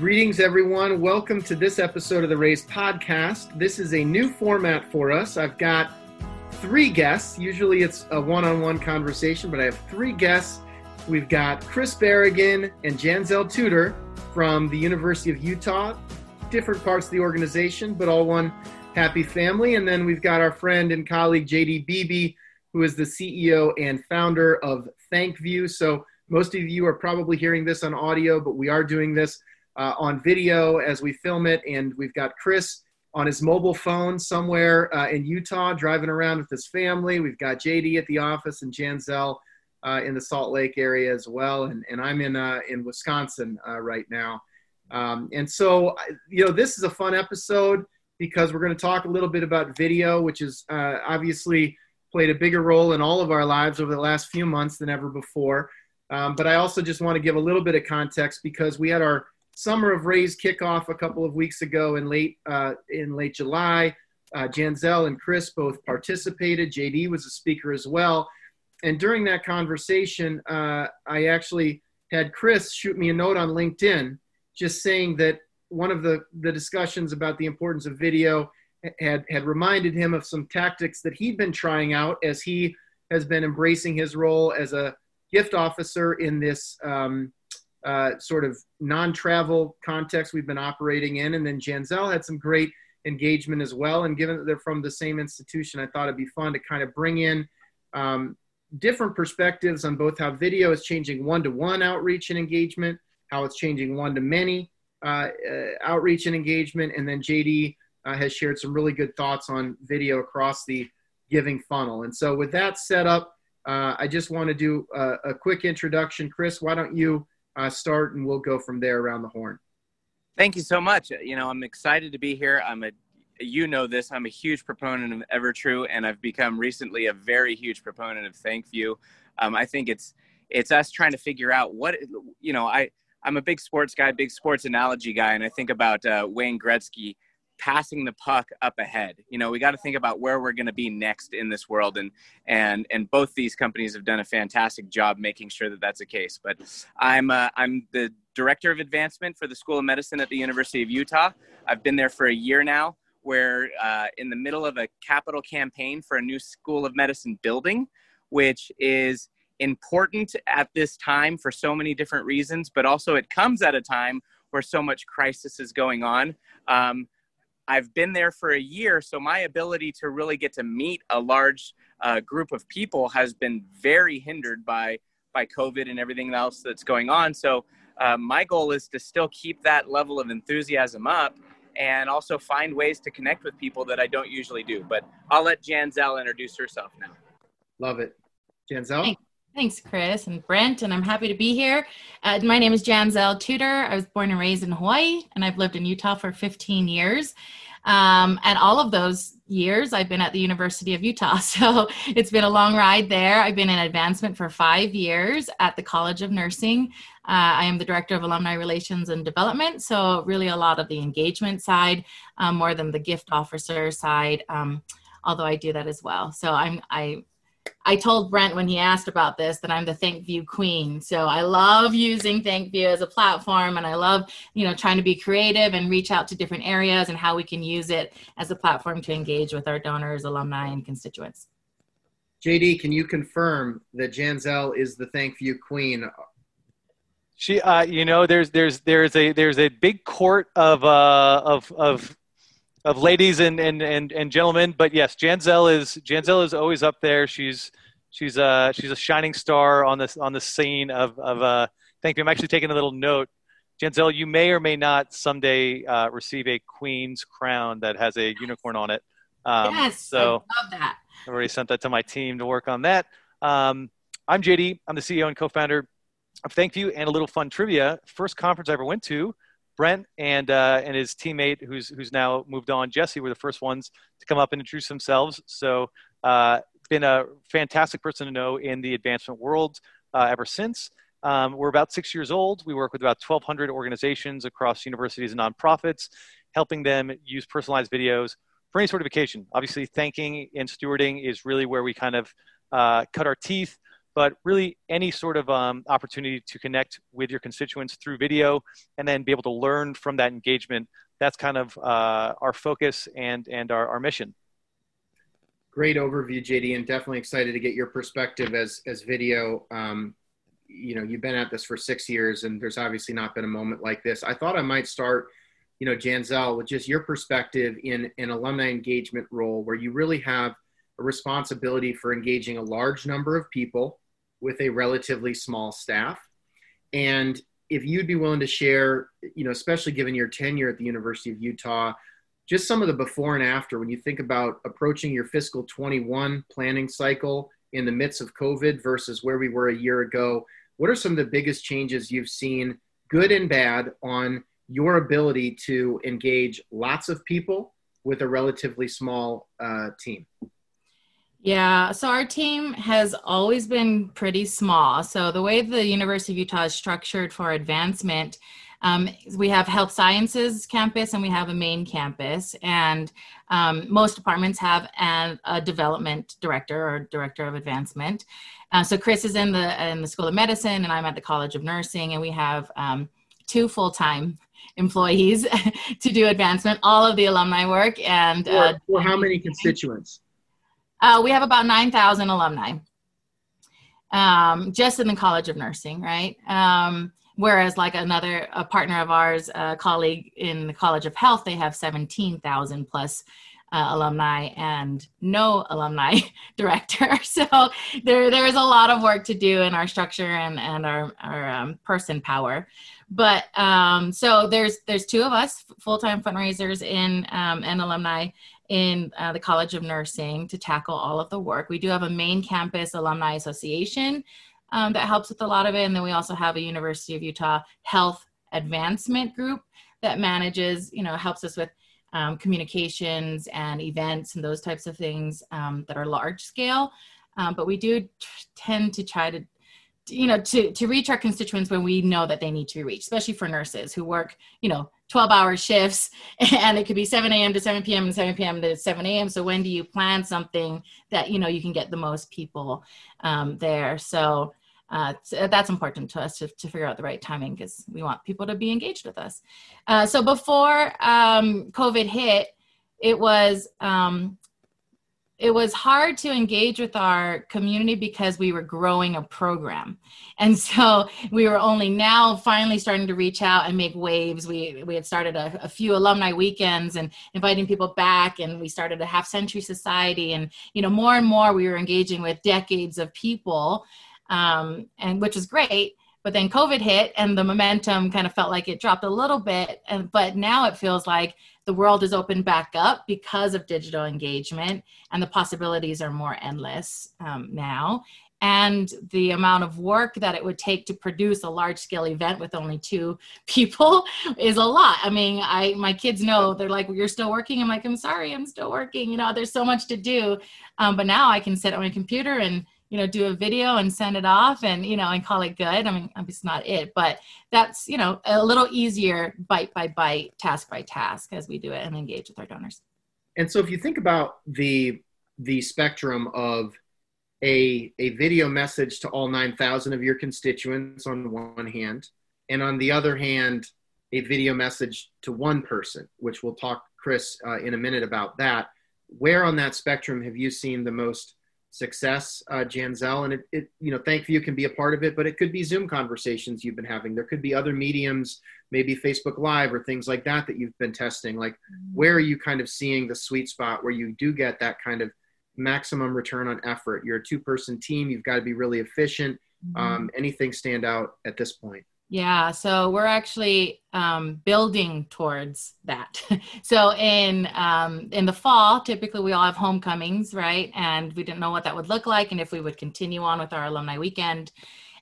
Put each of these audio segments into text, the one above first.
Greetings, everyone. Welcome to this episode of the Raised Podcast. This is a new format for us. I've got three guests. Usually it's a one on one conversation, but I have three guests. We've got Chris Barragan and Janzell Tutor from the University of Utah, different parts of the organization, but all one happy family. And then we've got our friend and colleague JD Beebe, who is the CEO and founder of ThankView. So most of you are probably hearing this on audio, but we are doing this uh, on video as we film it. And we've got Chris on his mobile phone somewhere uh, in Utah driving around with his family. We've got JD at the office and Janzell uh, in the Salt Lake area as well. And, and I'm in, uh, in Wisconsin uh, right now. Um, and so, you know, this is a fun episode because we're going to talk a little bit about video, which is uh, obviously played a bigger role in all of our lives over the last few months than ever before. Um, but I also just want to give a little bit of context because we had our summer of Raised kickoff a couple of weeks ago in late uh, in late July. Uh, Janzell and Chris both participated. JD was a speaker as well. And during that conversation, uh, I actually had Chris shoot me a note on LinkedIn just saying that one of the, the discussions about the importance of video had, had reminded him of some tactics that he'd been trying out as he has been embracing his role as a gift officer in this um, uh, sort of non-travel context we've been operating in. And then Janzell had some great engagement as well. And given that they're from the same institution, I thought it'd be fun to kind of bring in um, different perspectives on both how video is changing one-to-one outreach and engagement, how it's changing one-to-many uh, uh, outreach and engagement, and then JD uh, has shared some really good thoughts on video across the giving funnel. And so, with that set up, uh, I just want to do a, a, quick introduction. Chris, why don't you uh, start and we'll go from there around the horn. Thank you so much. You know, I'm excited to be here. I'm a, you know this, I'm a huge proponent of EverTrue, and I've become recently a very huge proponent of ThankView. Um, I think it's it's us trying to figure out what you know. I I'm a big sports guy, big sports analogy guy, and I think about uh, Wayne Gretzky passing the puck up ahead. You know, we got to think about where we're going to be next in this world, and and and both these companies have done a fantastic job making sure that that's the case. But I'm uh, I'm the director of advancement for the School of Medicine at the University of Utah. I've been there for a year now. We're uh, in the middle of a capital campaign for a new School of Medicine building, which is important at this time for so many different reasons, but also it comes at a time where so much crisis is going on. Um, I've been there for a year, so my ability to really get to meet a large uh, group of people has been very hindered by by COVID and everything else that's going on. So uh, my goal is to still keep that level of enthusiasm up and also find ways to connect with people that I don't usually do. But I'll let Janzell introduce herself now. Love it, Janzell. Thanks, Chris and Brent, and I'm happy to be here. Uh, my name is Janzell Tutor. I was born and raised in Hawaii, and I've lived in Utah for 15 years. Um, and all of those years, I've been at the University of Utah. So it's been a long ride there. I've been in advancement for five years at the College of Nursing. Uh, I am the Director of Alumni Relations and Development. So, really, a lot of the engagement side um, more than the gift officer side. Um, although I do that as well. So I'm I I told Brent when he asked about this that I'm the ThankView queen. So I love using ThankView as a platform and I love, you know, trying to be creative and reach out to different areas and how we can use it as a platform to engage with our donors, alumni, and constituents. JD, can you confirm that Janzell is the ThankView queen? She, uh, you know, there's there's there's a there's a big court of uh, of of of ladies and, and, and, and gentlemen. But yes, Janzell is Janzell is always up there. She's she's a uh, she's a shining star on this on the scene of of uh. Thank you. I'm actually taking a little note. Janzell, you may or may not someday uh, receive a queen's crown that has a unicorn on it. Um, yes, so I love that. I've already sent that to my team to work on that. Um, I'm JD. I'm the CEO and co-founder of you. and a little fun trivia. First conference I ever went to Brent and uh, and his teammate, who's who's now moved on, Jesse, were the first ones to come up and introduce themselves. So, uh, been a fantastic person to know in the advancement world uh, ever since. Um, we're about six years old. We work with about 1,200 organizations across universities and nonprofits, helping them use personalized videos for any sort of occasion. Obviously, thanking and stewarding is really where we kind of uh, cut our teeth but really any sort of um, opportunity to connect with your constituents through video and then be able to learn from that engagement. That's kind of uh, our focus and, and our, our mission. Great overview, JD, and definitely excited to get your perspective as, as video. Um, you know, you've been at this for six years, and there's obviously not been a moment like this. I thought I might start, you know, Janzell, with just your perspective in an alumni engagement role where you really have a responsibility for engaging a large number of people with a relatively small staff. And if you'd be willing to share, you know, especially given your tenure at the University of Utah, just some of the before and after when you think about approaching your fiscal 21 planning cycle in the midst of COVID versus where we were a year ago. What are some of the biggest changes you've seen, good and bad, on your ability to engage lots of people with a relatively small uh, team? Yeah, so our team has always been pretty small. So the way the University of Utah is structured for advancement, um, we have health sciences campus and we have a main campus, and um, most departments have an, a development director or director of advancement. Uh, so Chris is in the in the School of Medicine, and I'm at the College of Nursing, and we have um, two full time employees to do advancement, all of the alumni work, and uh, for how many constituents? Uh, we have about 9,000 alumni um, just in the College of Nursing, right? Um, whereas, like another a partner of ours, a colleague in the College of Health, they have 17,000 plus uh, alumni and no alumni director. So there there is a lot of work to do in our structure and and our our um, person power. But um, so there's there's two of us full time fundraisers in um, and alumni in uh, the College of Nursing to tackle all of the work. We do have a main campus alumni association um, that helps with a lot of it, and then we also have a University of Utah health advancement group that manages, you know, helps us with um, communications and events and those types of things um, that are large scale. Um, but we do t- tend to try to you know to to reach our constituents when we know that they need to be reached especially for nurses who work you know 12 hour shifts and it could be 7 a.m to 7 p.m and 7 p.m to 7 a.m so when do you plan something that you know you can get the most people um, there? So uh, that's important to us to, to figure out the right timing because we want people to be engaged with us. Uh, so before um, covid hit it was um, it was hard to engage with our community because we were growing a program. And so we were only now finally starting to reach out and make waves. We we had started a, a, few alumni weekends and inviting people back and we started a half century society. And you know more and more we were engaging with decades of people um, and which is great but then covid hit and the momentum kind of felt like it dropped a little bit. And but now it feels like the world is opened back up because of digital engagement and the possibilities are more endless um, now. And the amount of work that it would take to produce a large scale event with only two people is a lot. I mean i my kids know they're like well, you're still working? I'm like i'm sorry i'm still working. You know there's so much to do. Um, but now i can sit on my computer and you know do a video and send it off and you know and call it good. I mean it's not it but that's you know a little easier bite by bite task by task as we do it and engage with our donors. And so if you think about the the spectrum of a a video message to all 9000 of your constituents on one hand and on the other hand a video message to one person which we'll talk chris uh, in a minute about that where on that spectrum have you seen the most success, uh, Janzell. And it, it, you know, ThankView can be a part of it, but it could be Zoom conversations you've been having. There could be other mediums, maybe Facebook Live or things like that that you've been testing. Like, where are you kind of seeing the sweet spot where you do get that kind of maximum return on effort? You're a two person team, you've got to be really efficient. Mm-hmm. Um, anything stand out at this point? Yeah, so we're actually um, building towards that. so in um, in the fall, typically we all have homecomings, right? And we didn't know what that would look like, and if we would continue on with our alumni weekend.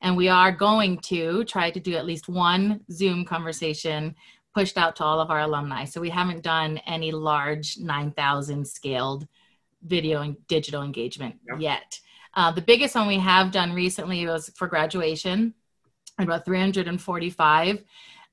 And we are going to try to do at least one Zoom conversation pushed out to all of our alumni. So we haven't done any large 9,000 scaled video and digital engagement yet. Uh, the biggest one we have done recently was for graduation about 345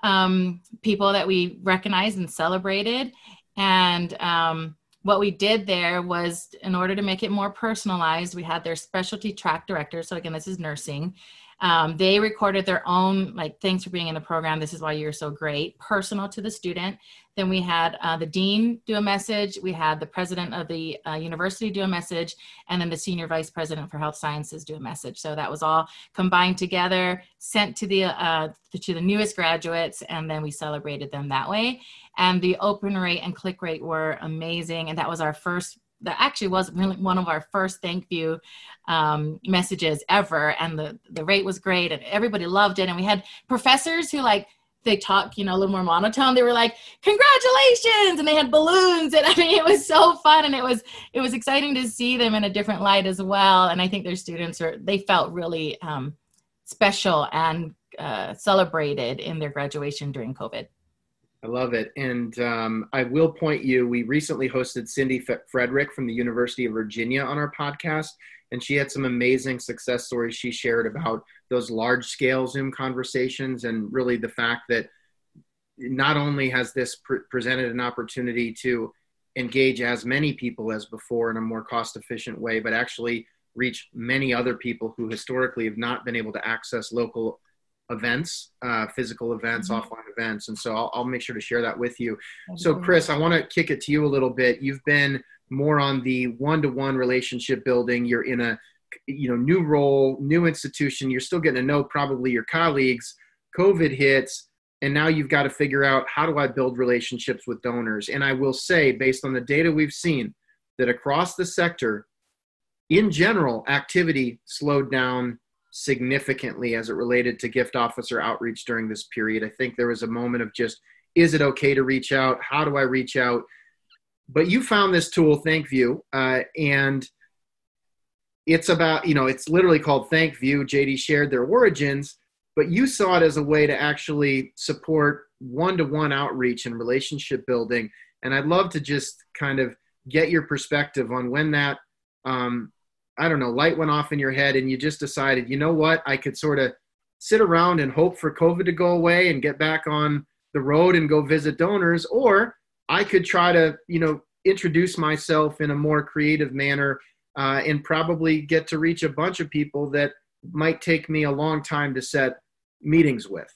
um, people that we recognized and celebrated. And um, what we did there was in order to make it more personalized, we had their specialty track director. So again, this is nursing. Um, they recorded their own like thanks for being in the program. This is why you're so great. Personal to the student. Then we had uh, the dean do a message. We had the president of the uh, university do a message. And then the senior vice president for health sciences do a message. So that was all combined together sent to the uh, to the newest graduates. And then we celebrated them that way. And the open rate and click rate were amazing. And that was our first that actually was really one of our first thank you um, messages ever and the the rate was great and everybody loved it and we had professors who like they talk you know a little more monotone. They were like congratulations! and they had balloons and i mean it was so fun and it was it was exciting to see them in a different light as well and i think their students are they felt really um, special and uh, celebrated in their graduation during covid I love it. And um, I will point you, we recently hosted Cindy F- Frederick from the University of Virginia on our podcast, and she had some amazing success stories she shared about those large scale Zoom conversations and really the fact that not only has this pre- presented an opportunity to engage as many people as before in a more cost efficient way, but actually reach many other people who historically have not been able to access local events, uh, physical events, mm-hmm. offline events. And so I'll, I'll, make sure to share that with you. So, Chris, I want to kick it to you a little bit. You've been more on the one to one relationship building. You're in a you know new role, new institution. You're still getting to know probably your colleagues. COVID hits, and now you've got to figure out how do I build relationships with donors. And I will say, based on the data we've seen, that across the sector, in general, activity slowed down significantly as it related to gift officer outreach during this period. I think there was a moment of just, is it okay to reach out? How do I reach out? But you found this tool, ThankView, uh, and it's about, you know, it's literally called ThankView. JD shared their origins, but you saw it as a way to actually support one to one outreach and relationship building. And I'd love to just kind of get your perspective on when that um, I don't know, light went off in your head and you just decided, you know what, I could sort of sit around and hope for COVID to go away and get back on the road and go visit donors, or I could try to, you know, introduce myself in a more creative manner uh, and probably get to reach a bunch of people that might take me a long time to set meetings with.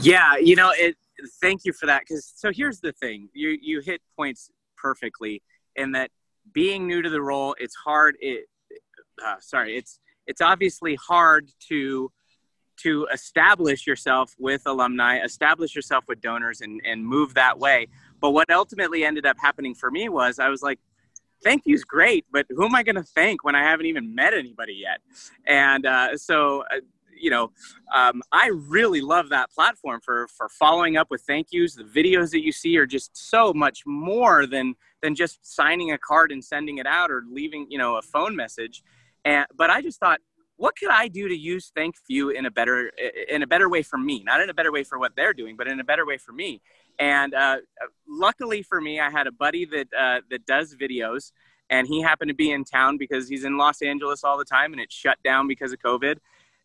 Yeah, you know, it. Thank you for that. Because so here's the thing: you you hit points perfectly in that being new to the role, it's hard. It, uh, sorry, it's it's obviously hard to to establish yourself with alumni, establish yourself with donors, and and move that way. But what ultimately ended up happening for me was I was like, ThankView's great, but who am I going to thank when I haven't even met anybody yet? And uh, so, uh, you know, um, I really love that platform for for following up with thank yous. The videos that you see are just so much more than than just signing a card and sending it out or leaving, you know, a phone message. And but I just thought, what could I do to use thank you in a better in a better way for me, not in a better way for what they're doing, but in a better way for me. And uh, luckily for me, I had a buddy that uh, that does videos, and he happened to be in town because he's in Los Angeles all the time, and it shut down because of COVID.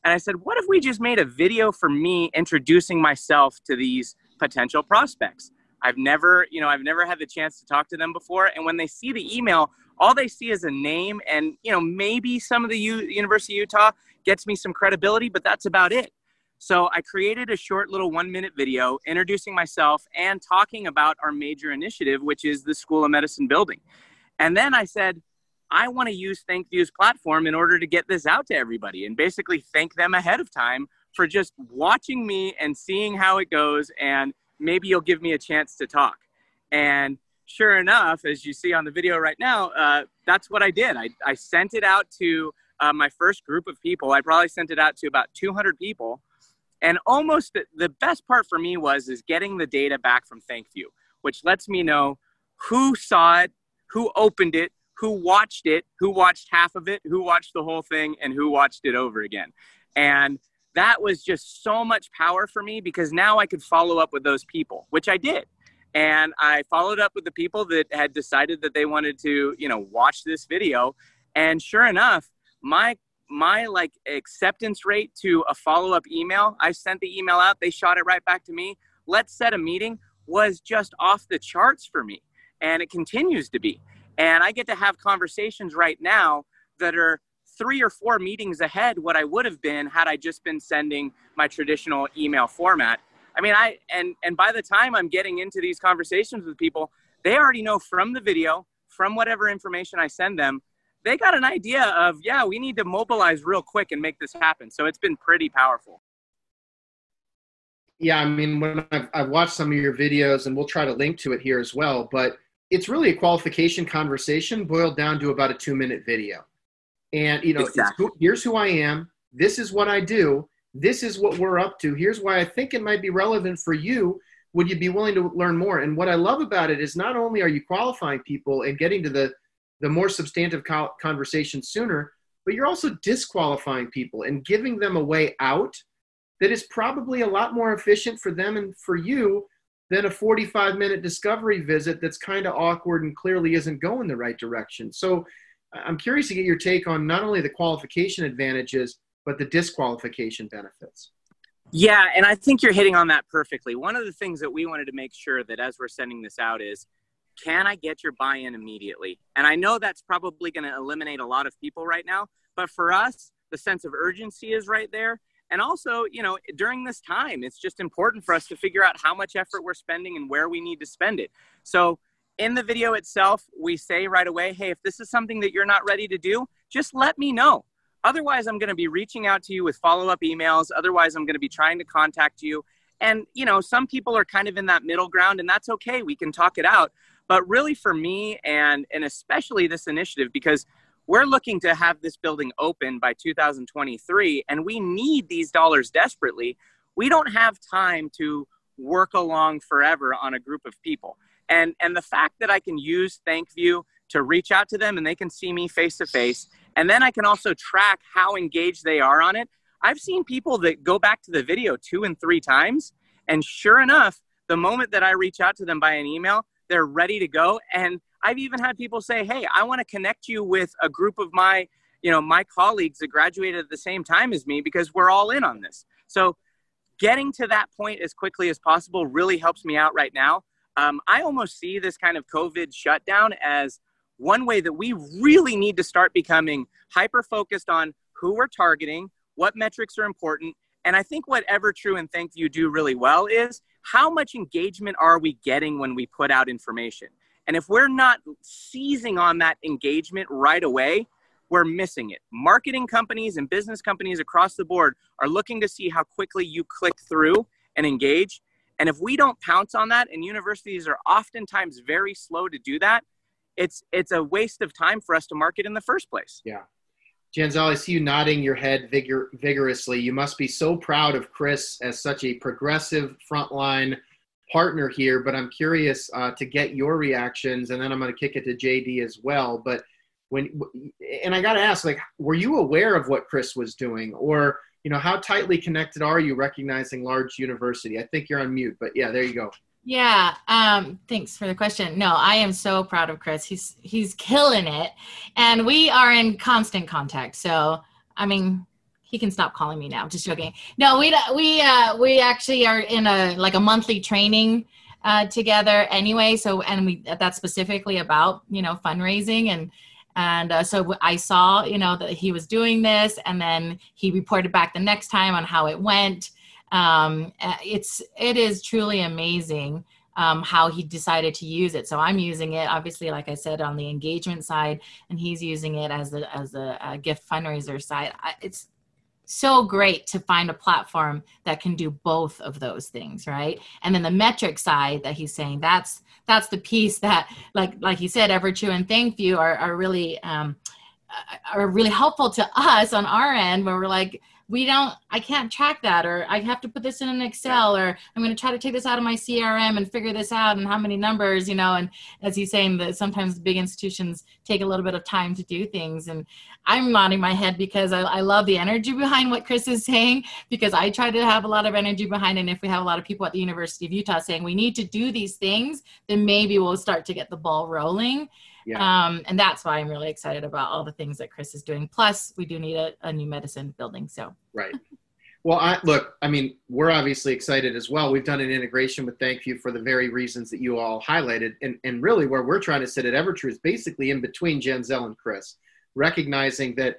And I said, what if we just made a video for me introducing myself to these potential prospects? I've never, you know, I've never had the chance to talk to them before. And when they see the email, all they see is a name and, you know, maybe some of the U- University of Utah gets me some credibility, but that's about it. So I created a short little one minute video introducing myself and talking about our major initiative, which is the School of Medicine building. And then I said, I want to use ThankView's platform in order to get this out to everybody and basically thank them ahead of time for just watching me and seeing how it goes and maybe you'll give me a chance to talk. And sure enough, as you see on the video right now, uh, that's what I did. I, I sent it out to uh, my first group of people. I probably sent it out to about 200 people. And almost the, the best part for me was is getting the data back from ThankView, which lets me know who saw it, who opened it, who watched it, who watched half of it, who watched the whole thing, and who watched it over again. And that was just so much power for me because now I could follow up with those people, which I did. And I followed up with the people that had decided that they wanted to, you know, watch this video. And sure enough, my my like acceptance rate to a follow-up email, I sent the email out, they shot it right back to me. Let's set a meeting was just off the charts for me and it continues to be. And I get to have conversations right now that are three or four meetings ahead what I would have been had I just been sending my traditional email format. I mean, I and and by the time I'm getting into these conversations with people, they already know from the video, from whatever information I send them, they got an idea of, yeah, we need to mobilize real quick and make this happen. So it's been pretty powerful. Yeah, I mean, when I've, I've watched some of your videos, and we'll try to link to it here as well, but it's really a qualification conversation boiled down to about a two minute video. And, you know, exactly. here's who I am. This is what I do. This is what we're up to. Here's why I think it might be relevant for you. Would you be willing to learn more? And what I love about it is not only are you qualifying people and getting to the, the more substantive conversation sooner, but you're also disqualifying people and giving them a way out that is probably a lot more efficient for them and for you than a 45 minute discovery visit that's kind of awkward and clearly isn't going the right direction. So I'm curious to get your take on not only the qualification advantages, but the disqualification benefits. Yeah, and I think you're hitting on that perfectly. One of the things that we wanted to make sure that as we're sending this out is can I get your buy in immediately? And I know that's probably going to eliminate a lot of people right now, but for us, the sense of urgency is right there and also you know during this time it's just important for us to figure out how much effort we're spending and where we need to spend it so in the video itself we say right away hey if this is something that you're not ready to do just let me know. Otherwise i'm going to be reaching out to you with follow-up emails. Otherwise i'm going to be trying to contact you. And you know some people are kind of in that middle ground and that's okay. We can talk it out. But really for me and and especially this initiative because we're looking to have this building open by 2023 and we need these dollars desperately. We don't have time to work along forever on a group of people and and the fact that i can use thankview to reach out to them and they can see me face to face and then i can also track how engaged they are on it i've seen people that go back to the video two and three times and sure enough the moment that i reach out to them by an email they're ready to go and I've even had people say, "Hey, I want to connect you with a group of my, you know, my colleagues that graduated at the same time as me because we're all in on this." So, getting to that point as quickly as possible really helps me out right now. Um, I almost see this kind of COVID shutdown as one way that we really need to start becoming hyper focused on who we're targeting, what metrics are important, and I think what EverTrue and ThankView do really well is how much engagement are we getting when we put out information? And if we're not seizing on that engagement right away, we're missing it. Marketing companies and business companies across the board are looking to see how quickly you click through and engage. And if we don't pounce on that, and universities are oftentimes very slow to do that, it's it's a waste of time for us to market in the first place. Yeah. Janzell, I see you nodding your head vigor- vigorously. You must be so proud of Chris as such a progressive frontline partner here, but I'm curious uh, to get your reactions, and then I'm going to kick it to JD as well. But when, and I got to ask, like, were you aware of what Chris was doing, or you know, how tightly connected are you recognizing large university? I think you're on mute, but yeah, there you go. Yeah, um, thanks for the question. No, I am so proud of Chris. He's he's killing it, and we are in constant contact. So, I mean, he can stop calling me now. Just joking. No, we we uh, we actually are in a like a monthly training uh, together anyway. So and we that's specifically about you know fundraising and and uh, so I saw you know that he was doing this, and then he reported back the next time on how it went. Um, it's it is truly amazing. Um, how he decided to use it. So I'm using it, obviously, like I said, on the engagement side, and he's using it as the as a, a gift fundraiser side. I, it's so great to find a platform that can do both of those things right? And then the metric side that he's saying that's that's the piece that like like he said evertrue and thankview are, are really um, are really helpful to us on our end where we're like we don't i can't track that or i have to put this in an excel or i'm going to try to take this out of my crm and figure this out and how many numbers you know and as he's saying that sometimes big institutions take a little bit of time to do things and i'm nodding my head because I, I love the energy behind what chris is saying because i try to have a lot of energy behind it and if we have a lot of people at the university of utah saying we need to do these things then maybe we'll start to get the ball rolling yeah. Um, and that's why I'm really excited about all the things that Chris is doing. Plus, we do need a, a new medicine building. So right. Well, I, look, I mean, we're obviously excited as well. We've done an integration with ThankView for the very reasons that you all highlighted. And, and really, where we're trying to sit at Evertrue is basically in between Janzell and Chris, recognizing that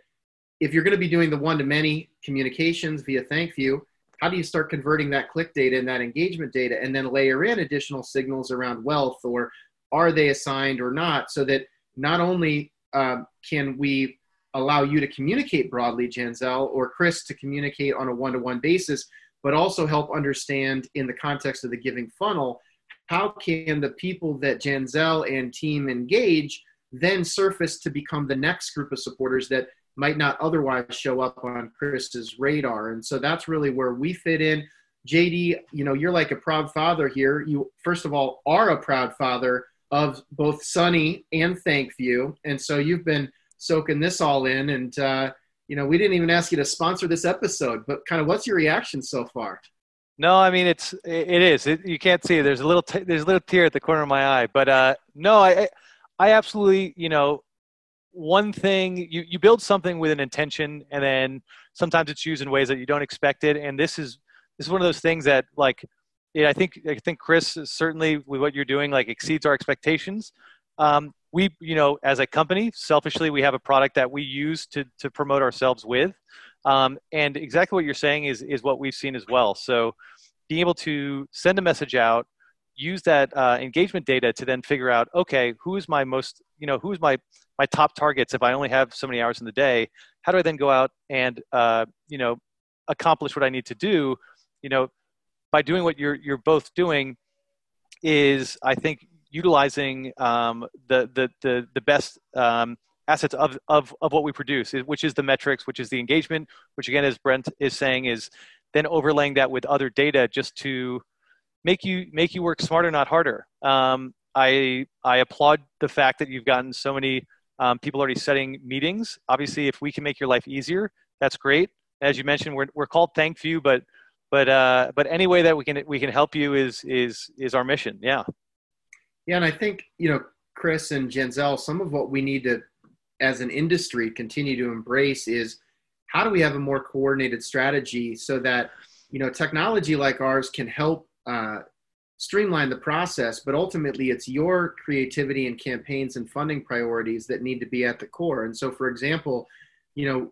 if you're going to be doing the one to many communications via ThankView, how do you start converting that click data and that engagement data and then layer in additional signals around wealth or are they assigned or not so that not only um, can we allow you to communicate broadly, Janzell, or Chris to communicate on a one to one basis, but also help understand in the context of the giving funnel how can the people that Janzell and team engage then surface to become the next group of supporters that might not otherwise show up on Chris's radar. And so that's really where we fit in. JD, you know, you're like a proud father here. You first of all are a proud father of both Sunny and ThankView, and so you've been soaking this all in. And uh, you know, we didn't even ask you to sponsor this episode, but kind of what's your reaction so far? No, I mean it's it is. It, you can't see it. There's a little t- there's a little tear at the corner of my eye, but uh, no, I I absolutely you know one thing you you build something with an intention, and then sometimes it's used in ways that you don't expect it. And this is this is one of those things that like yeah, I think I think Chris certainly with what you're doing like exceeds our expectations. Um, we, you know, as a company, selfishly, we have a product that we use to to promote ourselves with, um, and exactly what you're saying is is what we've seen as well. So, being able to send a message out, use that uh, engagement data to then figure out, okay, who is my most, you know, who's my my top targets if I only have so many hours in the day? How do I then go out and uh, you know accomplish what I need to do? You know, by doing what you're you're both doing is I think utilizing um, the, the the the best um, assets of, of of what we produce, which is the metrics, which is the engagement, which again, as Brent is saying, is then overlaying that with other data just to make you make you work smarter, not harder. Um, I I applaud the fact that you've gotten so many um, people already setting meetings. Obviously, if we can make your life easier, that's great. As you mentioned, we're we're called ThankView, but but uh, but any way that we can we can help you is is is our mission. Yeah. Yeah, and I think you know Chris and Janzell, some of what we need to, as an industry, continue to embrace is how do we have a more coordinated strategy so that you know technology like ours can help uh, streamline the process, but ultimately it's your creativity and campaigns and funding priorities that need to be at the core. And so, for example, you know,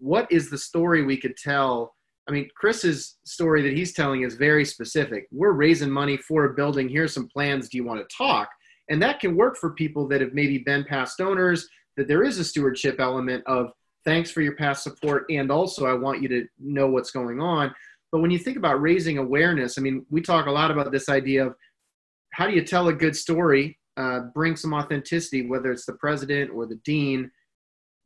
what is the story we could tell? I mean, Chris's story that he's telling is very specific. We're raising money for a building. Here's some plans. Do you want to talk? And that can work for people that have maybe been past owners, that there is a stewardship element of thanks for your past support. And also, I want you to know what's going on. But when you think about raising awareness, I mean, we talk a lot about this idea of how do you tell a good story, uh, bring some authenticity, whether it's the president or the dean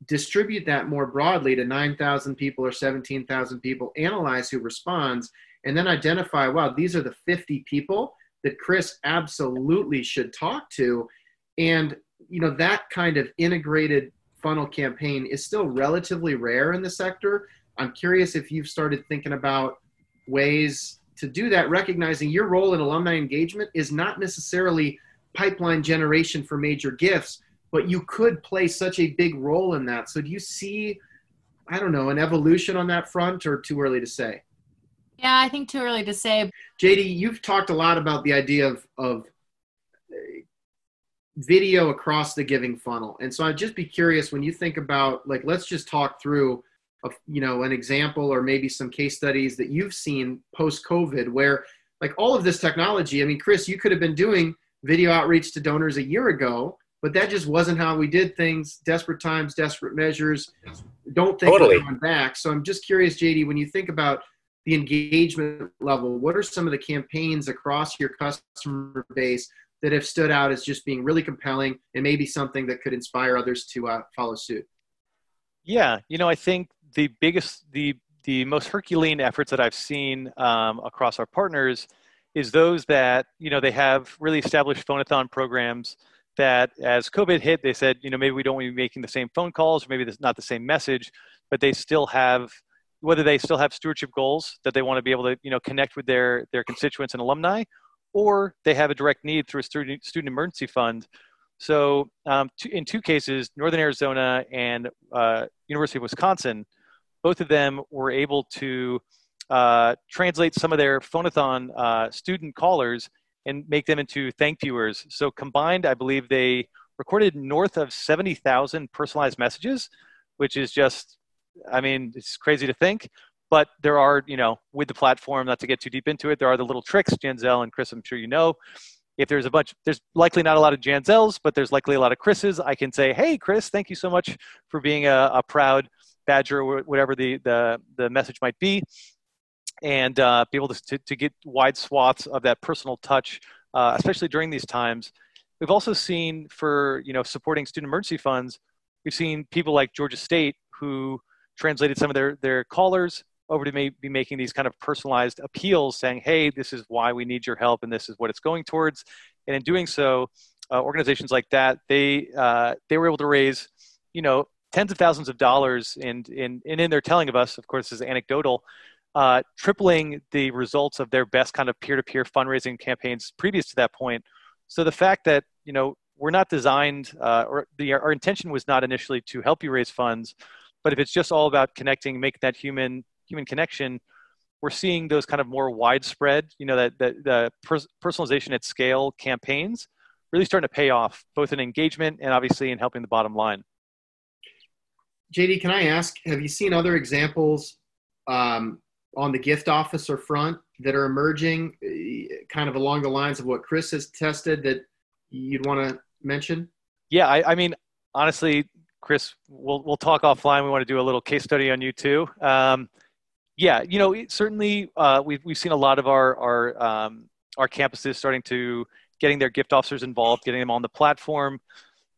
distribute that more broadly to 9,000 people or 17,000 people, analyze who responds, and then identify, wow, these are the 50 people that Chris absolutely should talk to. And, you know, that kind of integrated funnel campaign is still relatively rare in the sector. I'm curious if you've started thinking about ways to do that, recognizing your role in alumni engagement is not necessarily pipeline generation for major gifts, but you could play such a big role in that. So do you see, I don't know, an evolution on that front or too early to say? Yeah, I think too early to say. JD, you've talked a lot about the idea of, of uh, video across the giving funnel. And so I'd just be curious when you think about, like, let's just talk through, a, you know, an example or maybe some case studies that you've seen post COVID where, like, all of this technology, I mean, Chris, you could have been doing video outreach to donors a year ago but that just wasn't how we did things. Desperate times, desperate measures. Don't think totally. going back. So I'm just curious, JD, when you think about the engagement level, what are some of the campaigns across your customer base that have stood out as just being really compelling and maybe something that could inspire others to uh, follow suit? Yeah, you know, I think the biggest, the the most Herculean efforts that I've seen um, across our partners is those that you know they have really established phonathon programs that as COVID hit, they said, you know, maybe we don't want to be making the same phone calls, or maybe it's not the same message, but they still have whether they still have stewardship goals that they want to be able to, you know, connect with their their constituents and alumni, or they have a direct need through a student student emergency fund. So, um, in two cases, Northern Arizona and uh, University of Wisconsin, both of them were able to uh, translate some of their phonathon uh, student callers and make them into thank viewers. So combined, I believe they recorded north of 70,000 personalized messages, which is just, I mean, it's crazy to think. But there are, you know, with the platform, not to get too deep into it, there are the little tricks, Janzell and Chris, I'm sure you know. If there's a bunch, there's likely not a lot of Janzells, but there's likely a lot of Chris's. I can say, hey, Chris, thank you so much for being a, a proud Badger or whatever the, the, the message might be and uh, be able to, to, get wide swaths of that personal touch, uh, especially during these times. We've also seen for you know supporting student emergency funds, we've seen people like Georgia State who translated some of their their callers over to be making these kind of personalized appeals, saying, "Hey, this is why we need your help, and this is what it's going towards." And in doing so, uh, organizations like that they uh, they were able to raise, you know, tens of thousands of dollars, and in and in their telling of us, of course, this is anecdotal, uh, tripling the results of their best kind of peer-to-peer fundraising campaigns previous to that point. So the fact that you know we're not designed, uh, or the, our intention was not initially to help you raise funds, but if it's just all about connecting, make that human human connection, we're seeing those kind of more widespread, you know, that, that the personalization at scale campaigns really starting to pay off, both in engagement and obviously in helping the bottom line. JD, can I ask, have you seen other examples um, on the gift officer front that are emerging, eh, kind of along the lines of what Chris has tested that you'd want to mention? Yeah, I, I mean, honestly, Chris, we'll we'll talk offline. We want to do a little case study on you too. Um, yeah, you know, certainly uh, we've we've seen a lot of our our um, our campuses starting to getting their gift officers involved, getting them on the platform.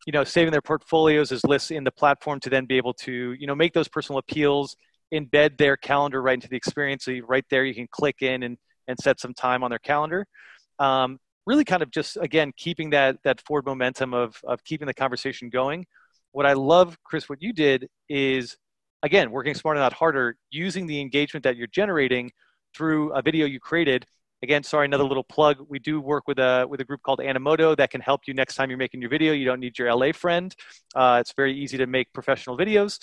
You know, saving their portfolios as lists in the platform to then be able to you know make those personal appeals embed their calendar right into the experience. So you, right there, you can click in and, and set some time on their calendar. Um, really kind of just, again, keeping that, that forward momentum of, of keeping the conversation going. What I love, Chris, what you did is, again, working smarter, not harder, using the engagement that you're generating through a video you created. Again, sorry, another little plug. We do work with a, with a group called Animoto that can help you next time you're making your video. You don't need your LA friend. Uh, it's very easy to make professional videos.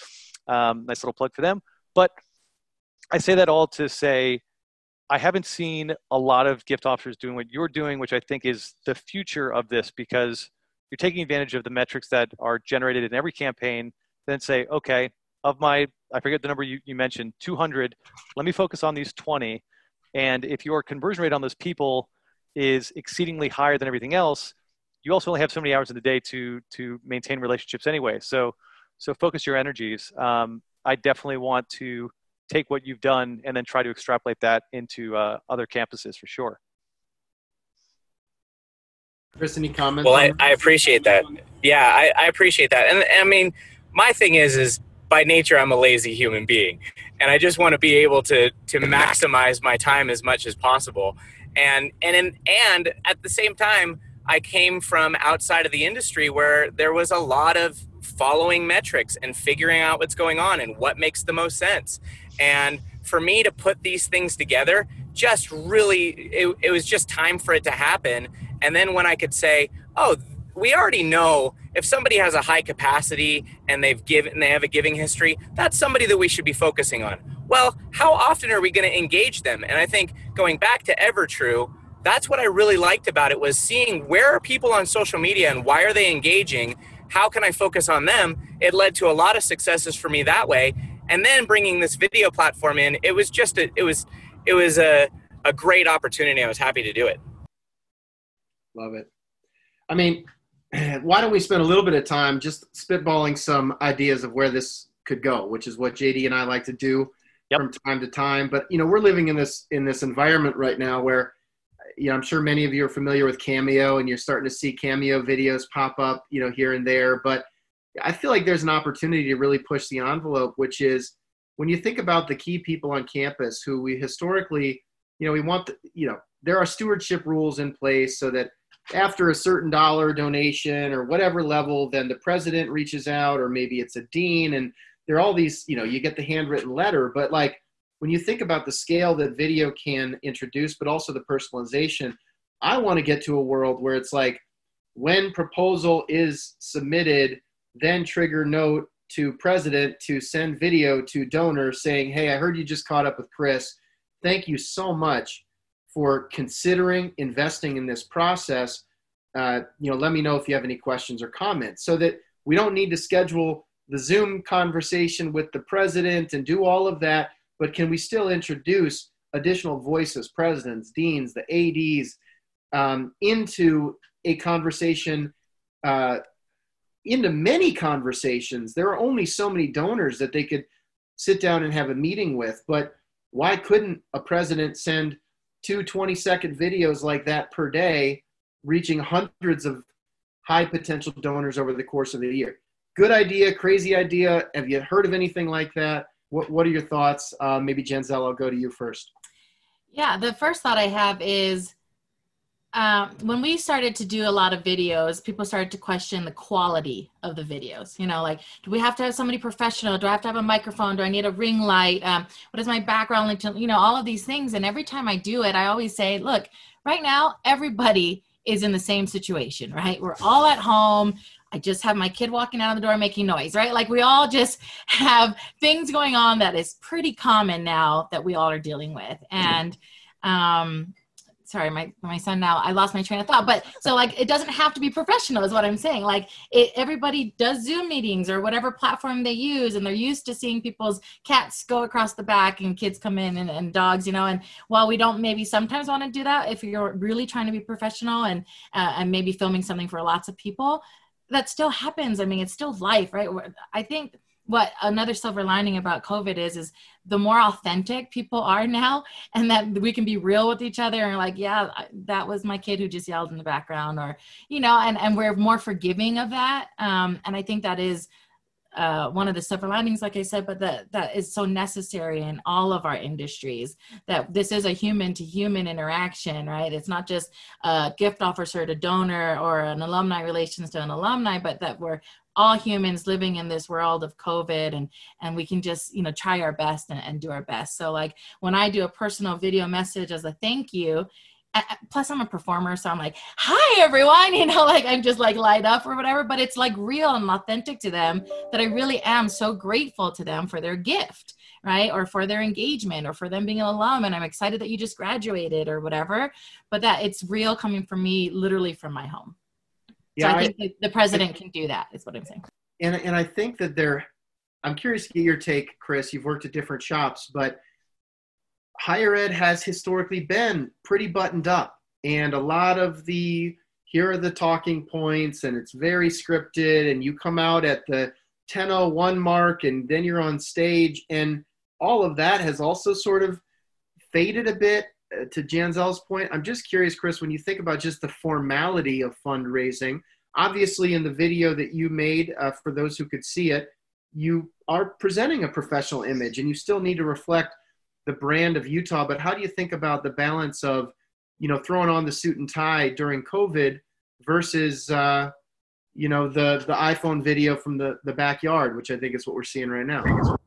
Um, nice little plug for them. But I say that all to say I haven't seen a lot of gift officers doing what you're doing, which I think is the future of this because you're taking advantage of the metrics that are generated in every campaign, then say, okay, of my, I forget the number you, you mentioned, 200, let me focus on these 20. And if your conversion rate on those people is exceedingly higher than everything else, you also only have so many hours in the day to to maintain relationships anyway. So so focus your energies. Um, I definitely want to take what you've done and then try to extrapolate that into uh, other campuses for sure. Chris, any comments? Well, I, I, appreciate that. Yeah, I, I appreciate that. And, and I mean, my thing is, is by nature, I'm a lazy human being, and I just want to be able to to maximize my time as much as possible. And and in, and at the same time, I came from outside of the industry where there was a lot of following metrics and figuring out what's going on and what makes the most sense. And for me to put these things together, just really, it, it was just time for it to happen. And then when I could say, oh, we already know if somebody has a high capacity and they've given they have a giving history that's somebody that we should be focusing on well how often are we going to engage them and i think going back to evertrue that's what i really liked about it was seeing where are people on social media and why are they engaging how can I focus on them? It led to a lot of successes for me that way. And then bringing this video platform in, it was just a, it was, it was a, a great opportunity. I was happy to do it. Love it. I mean, why don't we spend a little bit of time just spitballing some ideas of where this could go, which is what JD and I like to do yep. from time to time. But you know, we're living in this in this environment right now where you know, I'm sure many of you are familiar with Cameo and you're starting to see Cameo videos pop up, you know, here and there. But I feel like there's an opportunity to really push the envelope, which is when you think about the key people on campus who we historically, you know, we want, the, you know, there are stewardship rules in place so that after a certain dollar donation or whatever level, then the president reaches out, or maybe it's a dean, and there are all these, you know, you get the handwritten letter, but like when you think about the scale that video can introduce, but also the personalization, I want to get to a world where it's like when proposal is submitted, then trigger note to president to send video to donor saying, hey, I heard you just caught up with Chris. thank you so much for considering investing in this process. Uh, you know, let me know if you have any questions or comments so that we don't need to schedule the Zoom conversation with the president and do all of that, but can we still introduce additional voices, presidents, deans, the ADs, um, into a conversation, uh, into many conversations? There are only so many donors that they could sit down and have a meeting with, but why couldn't a president send two 20 second videos like that per day, reaching hundreds of high potential donors over the course of the year? Good idea, crazy idea. Have you heard of anything like that? What, what are your thoughts? Uh, maybe Janzell, I'll go to you first. Yeah, the first thought I have is um, when we started to do a lot of videos, people started to question the quality of the videos. You know, like, do we have to have somebody professional? Do I have to have a microphone? Do I need a ring light? Um, what is my background like you know, all of these things. And every time I do it, I always say, look, right now, everybody is in the same situation, right? We're all at home. I just have my kid walking out of the door making noise, right? Like we all just have things going on that is pretty common now that we all are dealing with. And um sorry, my my son now I lost my train of thought. But so like it doesn't have to be professional is what I'm saying. Like it, everybody does Zoom meetings or whatever platform they use and they're used to seeing people's cats go across the back and kids come in and, and dogs, you know, and while we don't maybe sometimes want to do that if you're really trying to be professional and uh, and maybe filming something for lots of people, that still happens. I mean, it's still life, right? I think what another silver lining about COVID is is the more authentic people are now, and that we can be real with each other and like, yeah, that was my kid who just yelled in the background, or you know, and and we're more forgiving of that. Um, and I think that is uh, one of the silver linings, like I said, but that that is so necessary in all of our industries. That this is a human to human interaction, right? It's not just a gift officer to donor or an alumni relations to an alumni, but that we're all humans living in this world of covid and and we can just you know try our best and, and do our best so like when i do a personal video message as a thank you plus i'm a performer so i'm like hi everyone you know like i'm just like light up or whatever but it's like real and authentic to them that i really am so grateful to them for their gift right or for their engagement or for them being an alum and i'm excited that you just graduated or whatever but that it's real coming from me literally from my home. Yeah, so I think the president I, can do that is what i'm saying. And, and i think that there i'm curious to get your take chris. You've worked at different shops but higher ed has historically been pretty buttoned up and a lot of the here are the talking points and it's very scripted and you come out at the 1001 mark and then you're on stage and all of that has also sort of faded a bit uh, to Janzell's point. I'm just curious Chris when you think about just the formality of fundraising obviously in the video that you made uh, for those who could see it you are presenting a professional image and you still need to reflect the brand of Utah, but how do you think about the balance of, you know, throwing on the suit and tie during COVID versus, uh, you know, the the iPhone video from the the backyard, which I think is what we're seeing right now.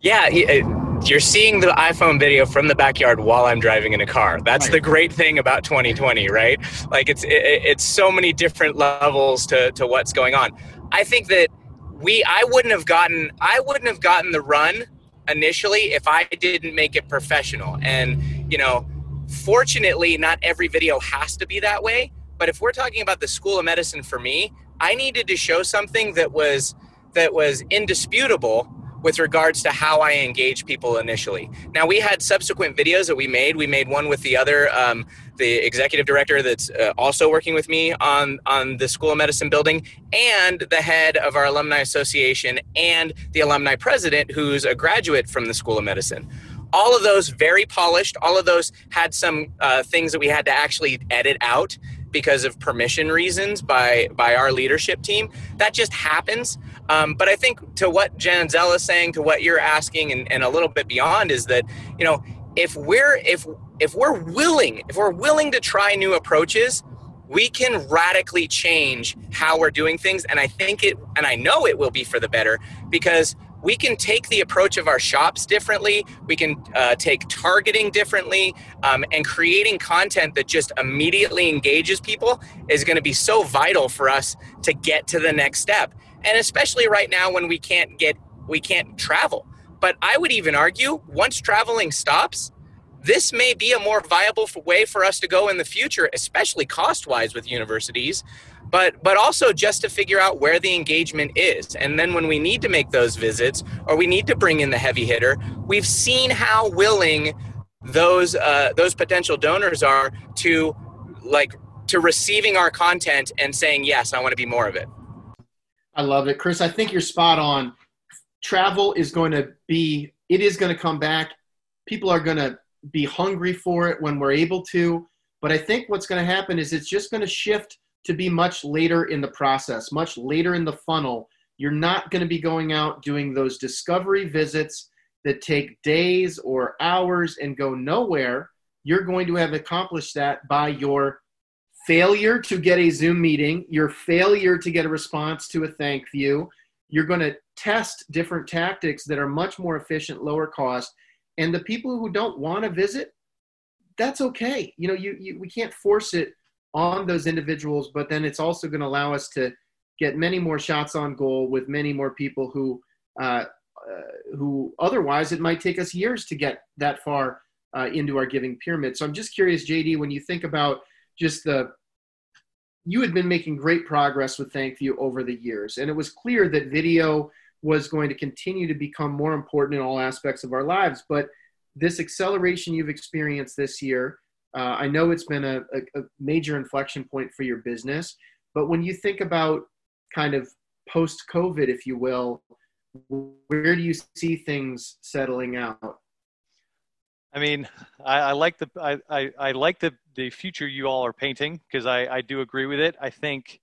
Yeah, uh, you're seeing the iPhone video from the backyard while I'm driving in a car. That's right. the great thing about 2020, right? Like it's it, it's so many different levels to to what's going on. I think that we I wouldn't have gotten I wouldn't have gotten the run initially if I didn't make it professional. And, you know, fortunately, not every video has to be that way. But if we're talking about the School of Medicine for me, I needed to show something that was that was indisputable with regards to how I engage people initially. Now we had subsequent videos that we made. We made one with the other, um, the executive director that's uh, also working with me on on the School of Medicine building, and the head of our alumni association, and the alumni president, who's a graduate from the School of Medicine all of those very polished all of those had some uh, things that we had to actually edit out because of permission reasons by by our leadership team. That just happens. Um, but I think to what Janzell is saying, to what you're asking, and, and a little bit beyond, is that you know if we're if if we're willing if we're willing to try new approaches we can radically change how we're doing things and i think it and i know it will be for the better because we can take the approach of our shops differently. We can uh, take targeting differently, um, and creating content that just immediately engages people is going to be so vital for us to get to the next step. And especially right now when we can't get, we can't travel. But I would even argue once traveling stops, this may be a more viable way for us to go in the future, especially cost wise with universities. But, but also just to figure out where the engagement is. And then when we need to make those visits or we need to bring in the heavy hitter, we've seen how willing those uh, those potential donors are to like to receiving our content and saying yes i want to be more of it i love it. Chris i think you're spot on. Travel is going to be it is going to come back. People are going to be hungry for it when we're able to. But i think what's going to happen is it's just going to shift to be much later in the process much later in the funnel. You're not going to be going out doing those discovery visits that take days or hours and go nowhere, you're going to have accomplished that by your failure to get a Zoom meeting, your failure to get a response to a thank you. You're going to test different tactics that are much more efficient, lower cost. And the people who don't want to visit, that's okay. You know, you, you we can't force it on those individuals, but then it's also going to allow us to get many more shots on goal with many more people who uh, uh, who otherwise it might take us years to get that far uh, into our giving pyramid. So I'm just curious, JD, when you think about just the you had been making great progress with ThankView over the years, and it was clear that video was going to continue to become more important in all aspects of our lives. But this acceleration you've experienced this year, uh, I know it's been a, a, a major inflection point for your business. But when you think about kind of post COVID, if you will, where do you see things settling out? I mean, I, I like the I, I, I, like the the future you all are painting because I, I do agree with it. I think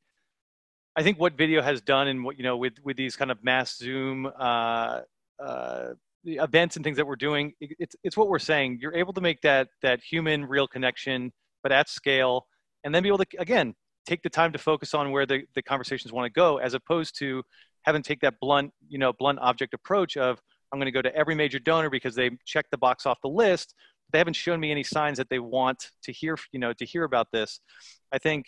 I think what video has done and what you know with with these kind of mass Zoom uh, uh, events and things that we're doing, it's it's what we're saying. You're able to make that that human real connection, but at scale, and then be able to again take the time to focus on where the, the conversations want to go as opposed to having to take that blunt, you know, blunt object approach of I'm going to go to every major donor because they checked the box off the list. They haven't shown me any signs that they want to hear, you know, to hear about this. I think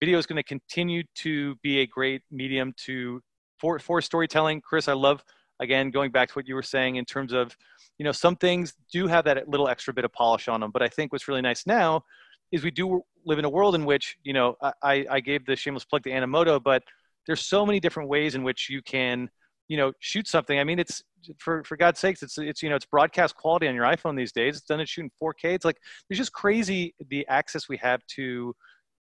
video is going to continue to be a great medium to for for storytelling. Chris, I love again going back to what you were saying in terms of, you know, some things do have that little extra bit of polish on them. But I think what's really nice now is we do live in a world in which, you know, I, I gave the shameless plug to Animoto, but there's so many different ways in which you can you know shoot something. I mean it's for for god's sakes it's it's you know it's broadcast quality on your iphone these days. It's done at shooting 4k it's like there's just crazy the access we have to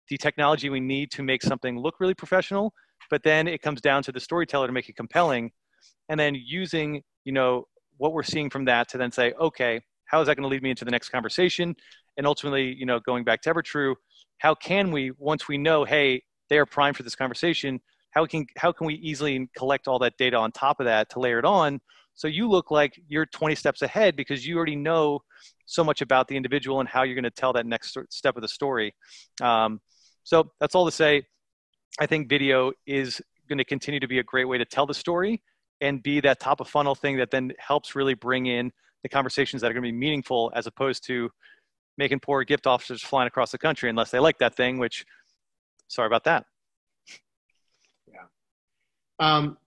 the technology we need to make something look really professional but then it comes down to the storyteller to make it compelling and then using you know what we're seeing from that to then say okay how is that going to lead me into the next conversation? And ultimately you know going back to evertrue how can we once we know hey they are primed for this conversation how can how can we easily collect all that data on top of that to layer it on? So you look like you're 20 steps ahead because you already know so much about the individual and how you're going to tell that next step of the story. Um, so that's all to say i think video is going to continue to be a great way to tell the story and be that top of funnel thing that then helps really bring in the conversations that are going to be meaningful as opposed to making poor gift officers flying across the country unless they like that thing which sorry about that um,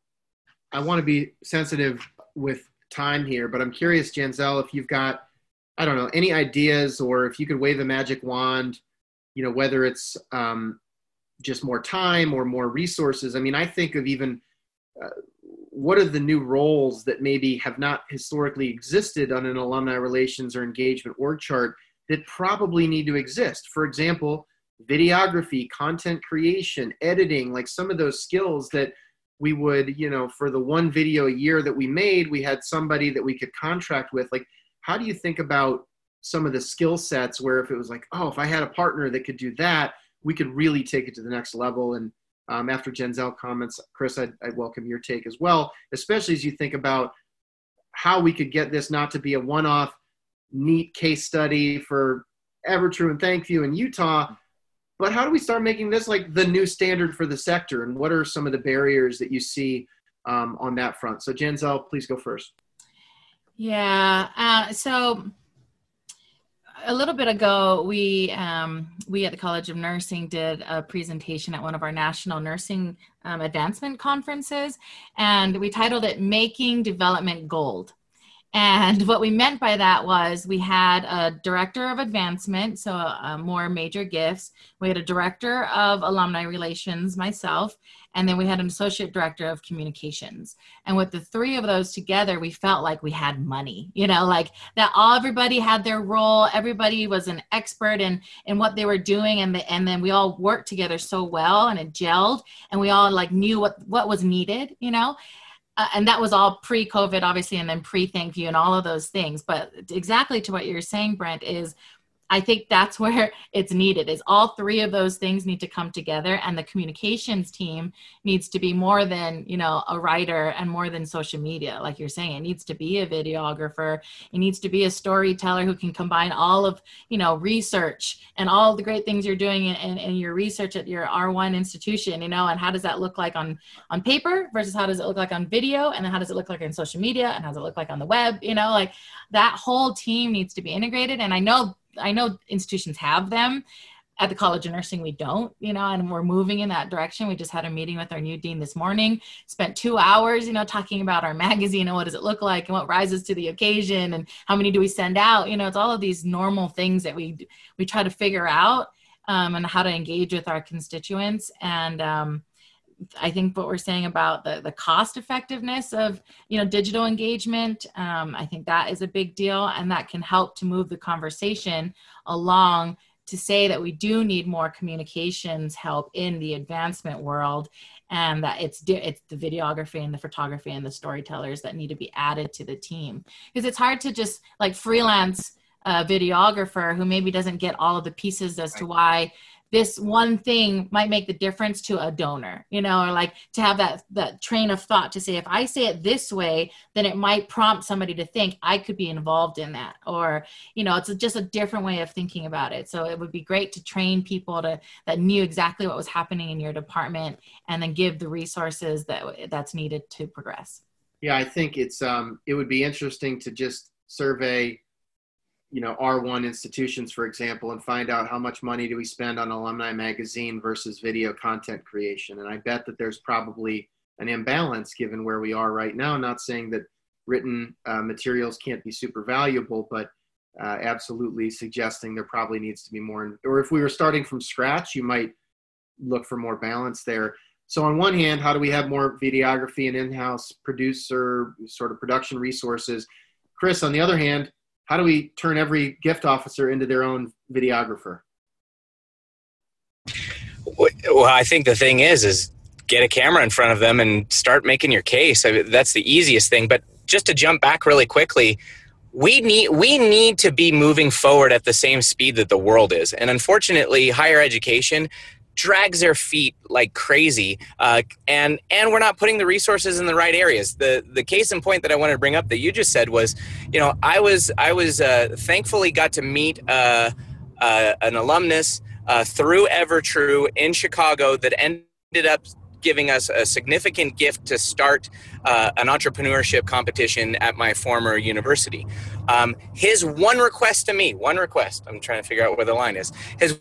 I want to be sensitive with time here, but I'm curious, Janzell, if you've got, I don't know, any ideas or if you could wave a magic wand, you know, whether it's um, just more time or more resources. I mean, I think of even uh, what are the new roles that maybe have not historically existed on an alumni relations or engagement org chart that probably need to exist. For example, videography, content creation, editing, like some of those skills that we would you know for the one video a year that we made we had somebody that we could contract with. Like how do you think about some of the skill sets where if it was like oh if i had a partner that could do that we could really take it to the next level? And um, after Janzell comments, Chris, I'd, I'd, welcome your take as well, especially as you think about how we could get this not to be a one-off neat case study for Evertrue and ThankView in Utah, but how do we start making this like the new standard for the sector? And what are some of the barriers that you see um, on that front? So, Janzell, please go first. Yeah. Uh, so, a little bit ago, we um, we at the College of Nursing did a presentation at one of our national nursing um, advancement conferences, and we titled it "Making Development Gold." And what we meant by that was we had a director of advancement, so uh, more major gifts. We had a director of alumni relations, myself, and then we had an associate director of communications. And with the three of those together, we felt like we had money, you know, like that all everybody had their role, everybody was an expert in in what they were doing, and the, and then we all worked together so well and it gelled, and we all like knew what what was needed, you know uh, and that was all pre-covid obviously and then pre-ThankView and all of those things. But exactly to what you're saying brent is I think that's where it's needed is all three of those things need to come together and the communications team needs to be more than, you know, a writer and more than social media like you're saying. It needs to be a videographer. It needs to be a storyteller who can combine all of, you know, research and all the great things you're doing in, in, your research at your R1 institution, you know, and how does that look like on on paper versus how does it look like on video and then how does it look like on social media and how does it look like on the web, you know, like that whole team needs to be integrated and I know I know institutions have them. At the College of Nursing, we don't, you know, and we're moving in that direction. We just had a meeting with our new dean this morning, spent two hours, you know, talking about our magazine and what does it look like and what rises to the occasion and how many do we send out. You know, it's all of these normal things that we we try to figure out um, and how to engage with our constituents. And um, I think what we're saying about the, the cost effectiveness of you know digital engagement, um, I think that is a big deal, and that can help to move the conversation along to say that we do need more communications help in the advancement world, and that it's it's the videography and the photography and the storytellers that need to be added to the team. Because it's hard to just like freelance a videographer who maybe doesn't get all of the pieces as to why this one thing might make the difference to a donor you know or like to have that that train of thought to say if i say it this way then it might prompt somebody to think i could be involved in that. Or you know it's just a different way of thinking about it. So it would be great to train people to that knew exactly what was happening in your department and then give the resources that that's needed to progress. Yeah i think it's um it would be interesting to just survey you know R1 institutions, for example, and find out how much money do we spend on alumni magazine versus video content creation. And I bet that there's probably an imbalance given where we are right now. Not saying that written uh, materials can't be super valuable, but uh, absolutely suggesting there probably needs to be more. Or if we were starting from scratch, you might look for more balance there. So on one hand, how do we have more videography and in-house producer sort of production resources? Chris, on the other hand, how do we turn every gift officer into their own videographer? Well, I think the thing is, is get a camera in front of them and start making your case. I mean, that's the easiest thing. But just to jump back really quickly, we need we need to be moving forward at the same speed that the world is. And unfortunately, higher education drags their feet like crazy uh, and and we're not putting the resources in the right areas. The the case in point that i wanted to bring up that you just said was you know i was i was uh, thankfully got to meet uh, uh an alumnus uh, through evertrue in chicago that ended up giving us a significant gift to start uh, an entrepreneurship competition at my former university. Um, his one request to me one request i'm trying to figure out where the line is his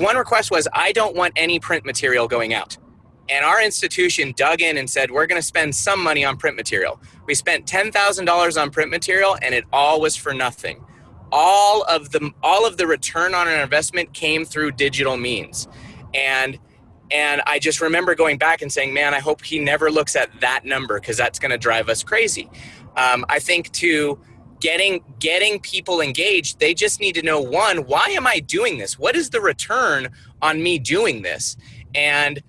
one request was, I don't want any print material going out. And our institution dug in and said, we're going to spend some money on print material. We spent $10,000 on print material and it all was for nothing. All of the all of the return on an investment came through digital means. And and I just remember going back and saying, man, I hope he never looks at that number because that's going to drive us crazy. Um, I think to getting getting people engaged they just need to know one why am i doing this? What is the return on me doing this? And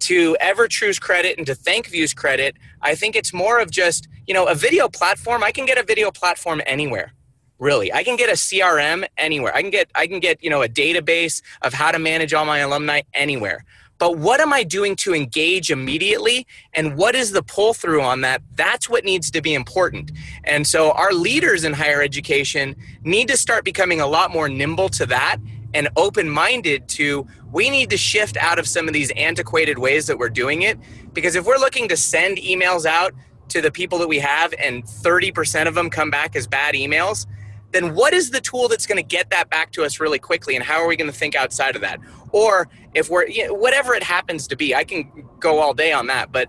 to evertrue's credit and to thankview's credit i think it's more of just you know a video platform i can get a video platform anywhere really. I can get a crm anywhere. I can get i can get you know a database of how to manage all my alumni anywhere but what am I doing to engage immediately? And what is the pull through on that? That's what needs to be important. And so our leaders in higher education need to start becoming a lot more nimble to that and open minded to we need to shift out of some of these antiquated ways that we're doing it. Because if we're looking to send emails out to the people that we have and 30% of them come back as bad emails, then what is the tool that's going to get that back to us really quickly and how are we going to think outside of that or if we're you know, whatever it happens to be i can go all day on that but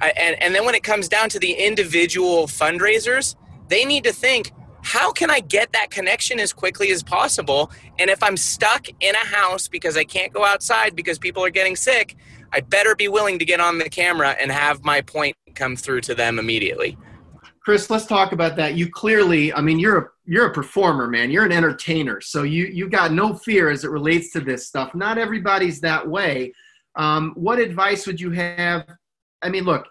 I, and, and then when it comes down to the individual fundraisers they need to think how can I get that connection as quickly as possible? And if I'm stuck in a house because I can't go outside because people are getting sick, I better be willing to get on the camera and have my point come through to them immediately. Chris, let's talk about that. You clearly, I mean, you're a you're a performer, man. You're an entertainer, so you you got no fear as it relates to this stuff. Not everybody's that way. Um, what advice would you have? I mean, look,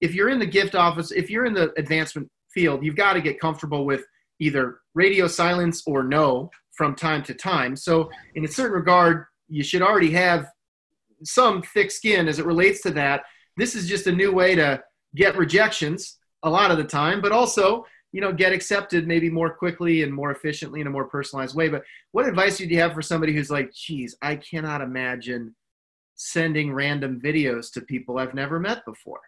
if you're in the gift office, if you're in the advancement field, you've got to get comfortable with either radio silence or no from time to time. So, in a certain regard, you should already have some thick skin as it relates to that. This is just a new way to get rejections a lot of the time, but also, you know, get accepted maybe more quickly and more efficiently in a more personalized way. But what advice would you have for somebody who's like, geez, I cannot imagine sending random videos to people I've never met before?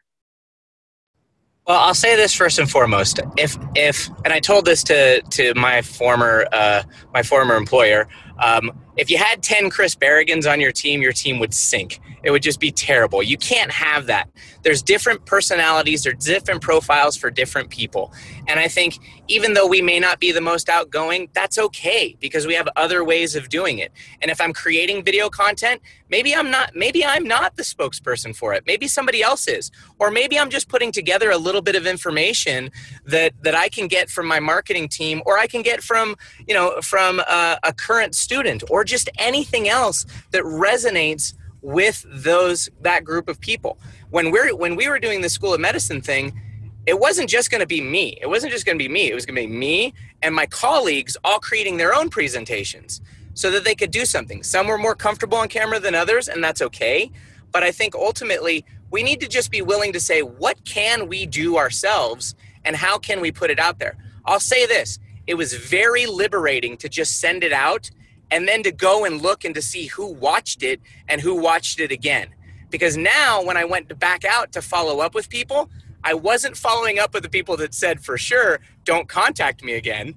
Well, I'll say this first and foremost. If if and I told this to to my former uh, my former employer, um, if you had ten Chris Barragans on your team, your team would sink. It would just be terrible. You can't have that. There's different personalities, there's different profiles for different people. And I think even though we may not be the most outgoing, that's okay because we have other ways of doing it. And if I'm creating video content, maybe I'm not maybe I'm not the spokesperson for it. Maybe somebody else is. Or maybe I'm just putting together a little bit of information that that I can get from my marketing team or I can get from, you know, from a, a current student or just anything else that resonates with those that group of people. When we're when we were doing the school of medicine thing, it wasn't just going to be me. It wasn't just going to be me. It was going to be me and my colleagues all creating their own presentations so that they could do something. Some were more comfortable on camera than others, and that's okay. But I think ultimately we need to just be willing to say, what can we do ourselves and how can we put it out there? I'll say this it was very liberating to just send it out and then to go and look and to see who watched it and who watched it again. Because now, when I went back out to follow up with people, I wasn't following up with the people that said for sure, don't contact me again.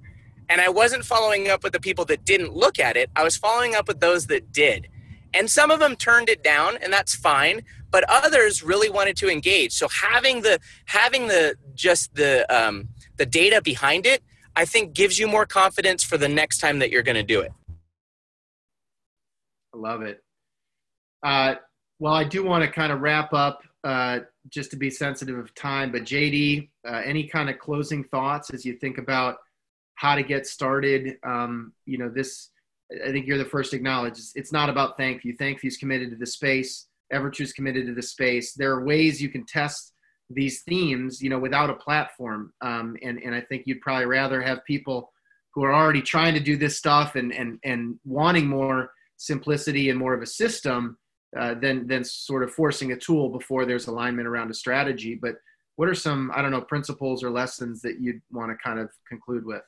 And I wasn't following up with the people that didn't look at it. I was following up with those that did. And some of them turned it down, and that's fine. But others really wanted to engage. So having the having the just the um, the data behind it, I think gives you more confidence for the next time that you're going to do it. I love it. Uh, well, I do want to kind of wrap up uh, just to be sensitive of time, but JD, uh, any kind of closing thoughts as you think about how to get started? Um, you know, this, I think you're the first to acknowledge it's, not about ThankView. ThankView's committed to the space. Evertrue's committed to the space. There are ways you can test these themes, you know, without a platform. Um, and, and I think you'd probably rather have people who are already trying to do this stuff and, and, and wanting more simplicity and more of a system uh, than than sort of forcing a tool before there's alignment around a strategy. But what are some I don't know principles or lessons that you'd want to kind of conclude with?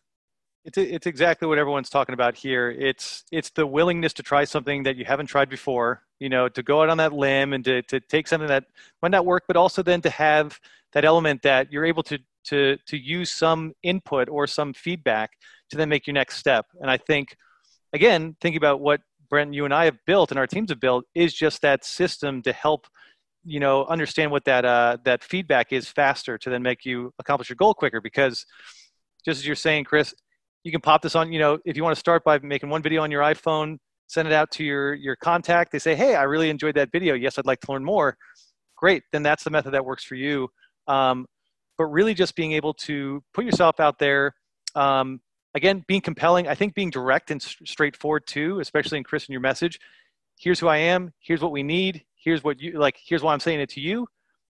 It's it's exactly what everyone's talking about here. It's it's the willingness to try something that you haven't tried before. You know, to go out on that limb and to to take something that might not work, but also then to have that element that you're able to to to use some input or some feedback to then make your next step. And I think, again, thinking about what Brent, you and I have built and our teams have built is just that system to help you know understand what that uh, that feedback is faster to then make you accomplish your goal quicker because just as you're saying chris you can pop this on you know if you want to start by making one video on your iphone send it out to your your contact they say hey i really enjoyed that video yes i'd like to learn more great then that's the method that works for you um, but really just being able to put yourself out there um, again, being compelling. I think being direct and straightforward too, especially in Chris and your message. Here's who I am. Here's what we need. Here's what you like. Here's why I'm saying it to you.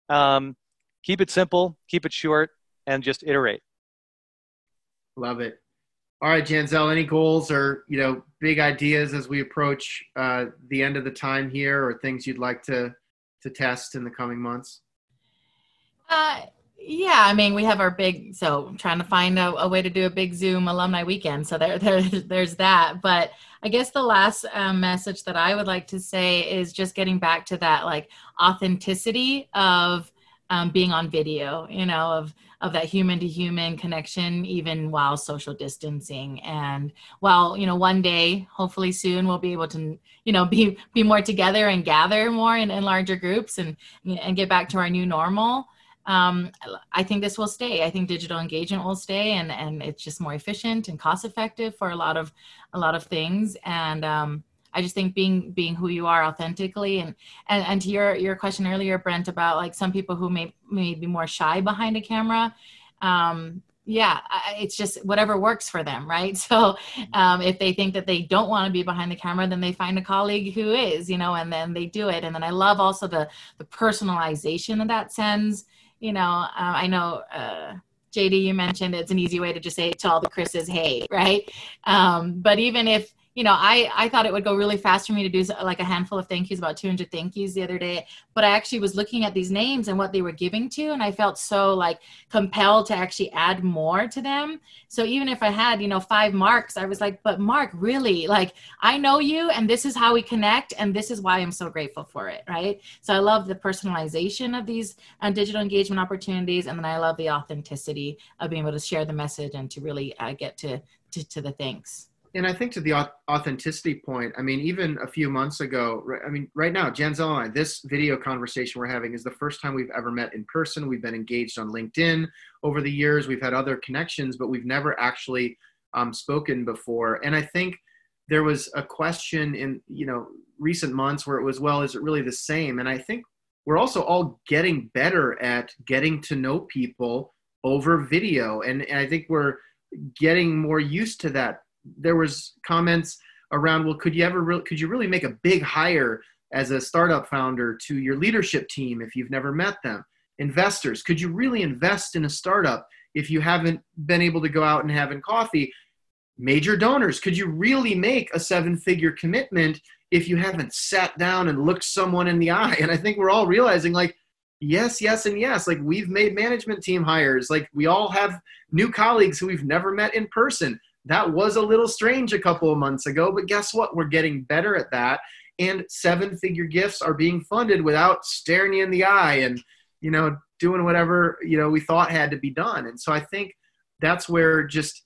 Um, keep it simple. Keep it short, and just iterate. Love it. All right, Janzell. Any goals or you know big ideas as we approach uh, the end of the time here, or things you'd like to to test in the coming months? Uh, yeah, I mean, we have our big, so trying to find a, a, way to do a big Zoom alumni weekend. So there, there there's that. But I guess the last um, message that I would like to say is just getting back to that like authenticity of um, being on video, you know, of of that human to human connection, even while social distancing. And while you know, one day, hopefully soon, we'll be able to, you know, be be more together and gather more in, in larger groups and and get back to our new normal um, I think this will stay. I think digital engagement will stay, and and it's just more efficient and cost effective for a lot of a lot of things. And um, I just think being being who you are authentically, and and and to your your question earlier, Brent, about like some people who may may be more shy behind a camera. Um, yeah it's just whatever works for them right so um, if they think that they don't want to be behind the camera then they find a colleague who is you know and then they do it and then i love also the the personalization that that sends you know, uh, I know uh, JD, you mentioned it's an easy way to just say to all the Chris's, hey, right? Um, but even if you know, I, I thought it would go really fast for me to do like a handful of thank yous, about 200 thank yous the other day. But I actually was looking at these names and what they were giving to, and I felt so like compelled to actually add more to them. So even if I had, you know, five marks, I was like, but Mark, really, like I know you, and this is how we connect, and this is why I'm so grateful for it, right? So I love the personalization of these uh, digital engagement opportunities, and then I love the authenticity of being able to share the message and to really uh, get to, to to the thanks and I think to the authenticity point, I mean, even a few months ago, I mean, right now, Janzell and I, this video conversation we're having is the first time we've ever met in person. We've been engaged on LinkedIn over the years. We've had other connections, but we've never actually um, spoken before. And I think there was a question in, you know, recent months where it was, well, is it really the same? And I think we're also all getting better at getting to know people over video. And, and I think we're getting more used to that there was comments around, well, could you ever really, could you really make a big hire as a startup founder to your leadership team if you've never met them? Investors, could you really invest in a startup if you haven't been able to go out and have in coffee? Major donors, could you really make a seven figure commitment if you haven't sat down and looked someone in the eye? And I think we're all realizing like, yes, yes, and yes. Like we've made management team hires. Like we all have new colleagues who we've never met in person that was a little strange a couple of months ago, but guess what? We're getting better at that. And seven figure gifts are being funded without staring you in the eye and, you know, doing whatever, you know, we thought had to be done. And so I think that's where just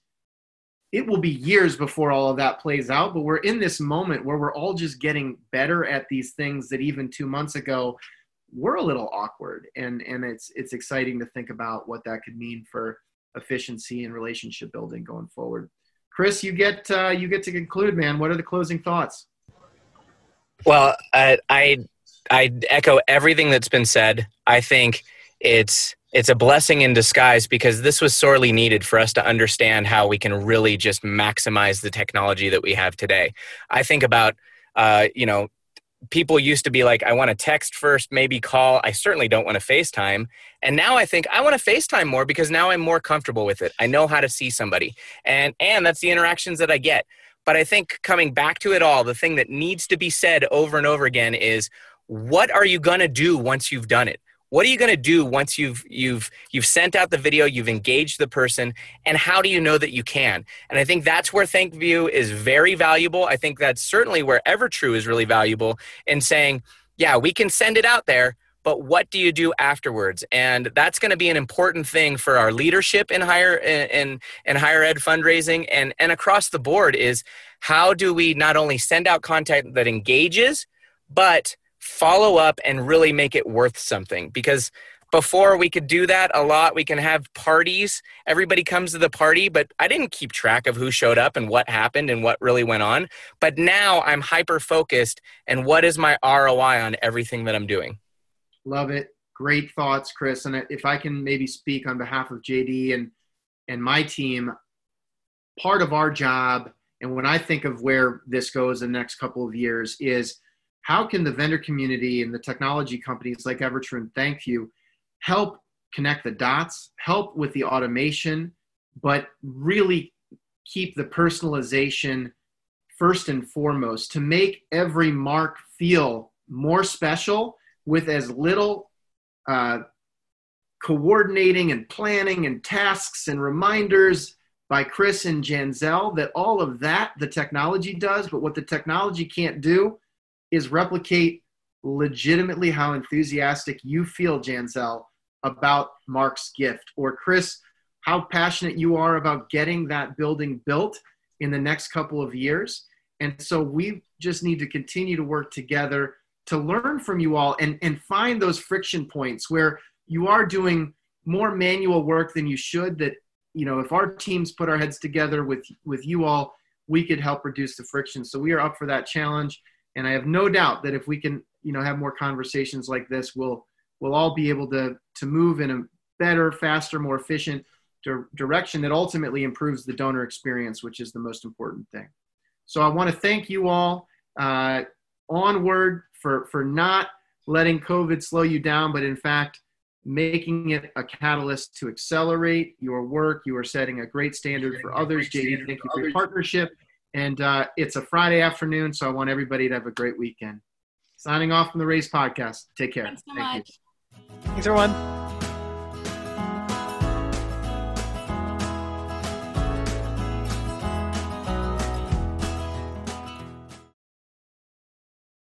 it will be years before all of that plays out, but we're in this moment where we're all just getting better at these things that even two months ago were a little awkward. And and it's it's exciting to think about what that could mean for efficiency and relationship building going forward. Chris, you get uh, you get to conclude, man. What are the closing thoughts? Well, I, I I echo everything that's been said. I think it's it's a blessing in disguise because this was sorely needed for us to understand how we can really just maximize the technology that we have today. I think about uh, you know people used to be like, I want to text first, maybe call. I certainly don't want to FaceTime. And now I think I want to FaceTime more because now I'm more comfortable with it. I know how to see somebody. And and that's the interactions that I get. But I think coming back to it all, the thing that needs to be said over and over again is what are you going to do once you've done it? What are you going to do once you've you've you've sent out the video you've engaged the person and how do you know that you can? And i think that's where thankview is very valuable. I think that's certainly where evertrue is really valuable in saying yeah we can send it out there but what do you do afterwards? And that's going to be an important thing for our leadership in higher in, in higher ed fundraising. And and across the board is how do we not only send out content that engages but follow up and really make it worth something. Because before we could do that a lot we can have parties. Everybody comes to the party but i didn't keep track of who showed up and what happened and what really went on. But now i'm hyper focused and what is my roi on everything that i'm doing. Love it. Great thoughts chris. And if i can maybe speak on behalf of jd and and my team part of our job and when i think of where this goes in the next couple of years is how can the vendor community and the technology companies like Evertrue and ThankView help connect the dots, help with the automation, but really keep the personalization first and foremost to make every mark feel more special with as little uh, coordinating and planning and tasks and reminders by Chris and Janzell that all of that the technology does, but what the technology can't do is replicate legitimately how enthusiastic you feel, Janzell, about Mark's gift, or Chris, how passionate you are about getting that building built in the next couple of years. And so we just need to continue to work together to learn from you all and, and find those friction points where you are doing more manual work than you should that you know if our teams put our heads together with with you all we could help reduce the friction. So we are up for that challenge and i have no doubt that if we can you know have more conversations like this we'll we'll all be able to to move in a better faster more efficient direction that ultimately improves the donor experience which is the most important thing so i want to thank you all uh, onward for for not letting covid slow you down but in fact making it a catalyst to accelerate your work. You are setting a great standard for others. JD, thank you for your partnership. And uh, it's a Friday afternoon, so I want everybody to have a great weekend. Signing off from the Raise Podcast. Take care. Thanks so Thank much. You. Thanks, everyone.